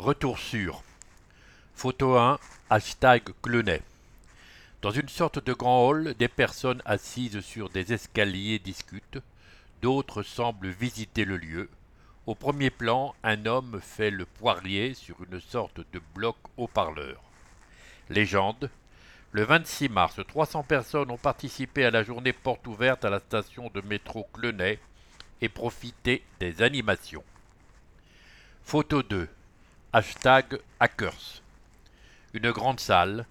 Retour sur. Photo 1, hashtag Clenay. Dans une sorte de grand hall, des personnes assises sur des escaliers discutent, d'autres semblent visiter le lieu. Au premier plan, un homme fait le poirier sur une sorte de bloc haut-parleur. Légende. Le 26 mars, 300 personnes ont participé à la journée porte ouverte à la station de métro Clenay et profité des animations. Photo 2. Hashtag hackers. Une grande salle,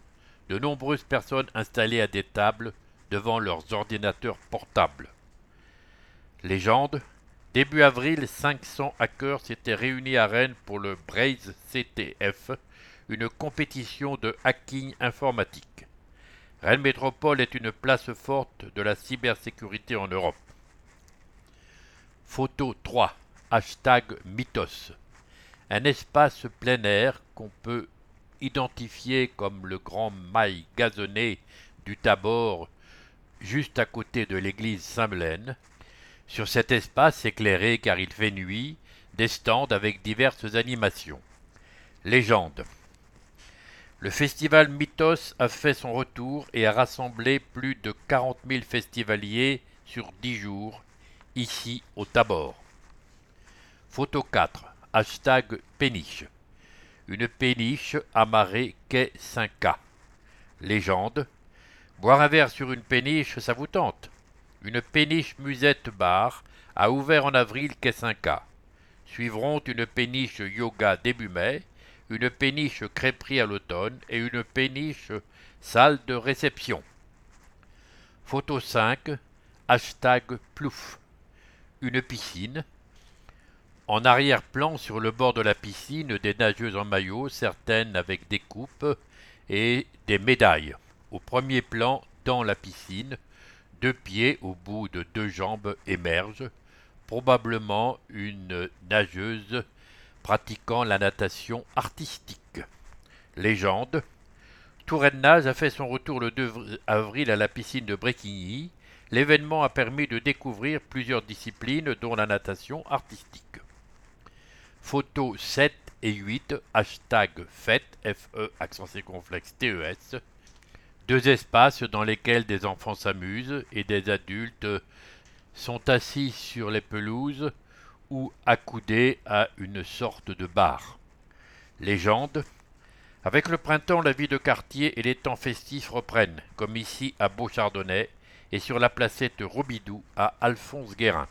de nombreuses personnes installées à des tables devant leurs ordinateurs portables. Légende Début avril, 500 hackers s'étaient réunis à Rennes pour le Braze CTF, une compétition de hacking informatique. Rennes Métropole est une place forte de la cybersécurité en Europe. Photo 3. Hashtag Mythos un espace plein air qu'on peut identifier comme le grand mail gazonné du Tabor juste à côté de l'église Saint-Melaine. Sur cet espace éclairé car il fait nuit, des stands avec diverses animations. Légende. Le festival Mythos a fait son retour et a rassemblé plus de 40 000 festivaliers sur 10 jours, ici au Tabor. Photo 4. Hashtag péniche. Une péniche amarrée quai 5K. Légende. Boire un verre sur une péniche, ça vous tente. Une péniche musette bar a ouvert en avril quai 5K. Suivront une péniche yoga début mai, une péniche crêperie à l'automne et une péniche salle de réception. Photo 5. Hashtag plouf. Une piscine, en arrière-plan, sur le bord de la piscine, des nageuses en maillot, certaines avec des coupes et des médailles. Au premier plan, dans la piscine, deux pieds au bout de deux jambes émergent, probablement une nageuse pratiquant la natation artistique. Légende Touraine Nage a fait son retour le 2 avril à la piscine de Bréquigny. L'événement a permis de découvrir plusieurs disciplines, dont la natation artistique. Photos 7 et 8, hashtag FET, F-E, accent circonflexe T-E-S. Deux espaces dans lesquels des enfants s'amusent et des adultes sont assis sur les pelouses ou accoudés à une sorte de bar. Légende Avec le printemps, la vie de quartier et les temps festifs reprennent, comme ici à Beauchardonnay et sur la placette Robidoux à Alphonse Guérin.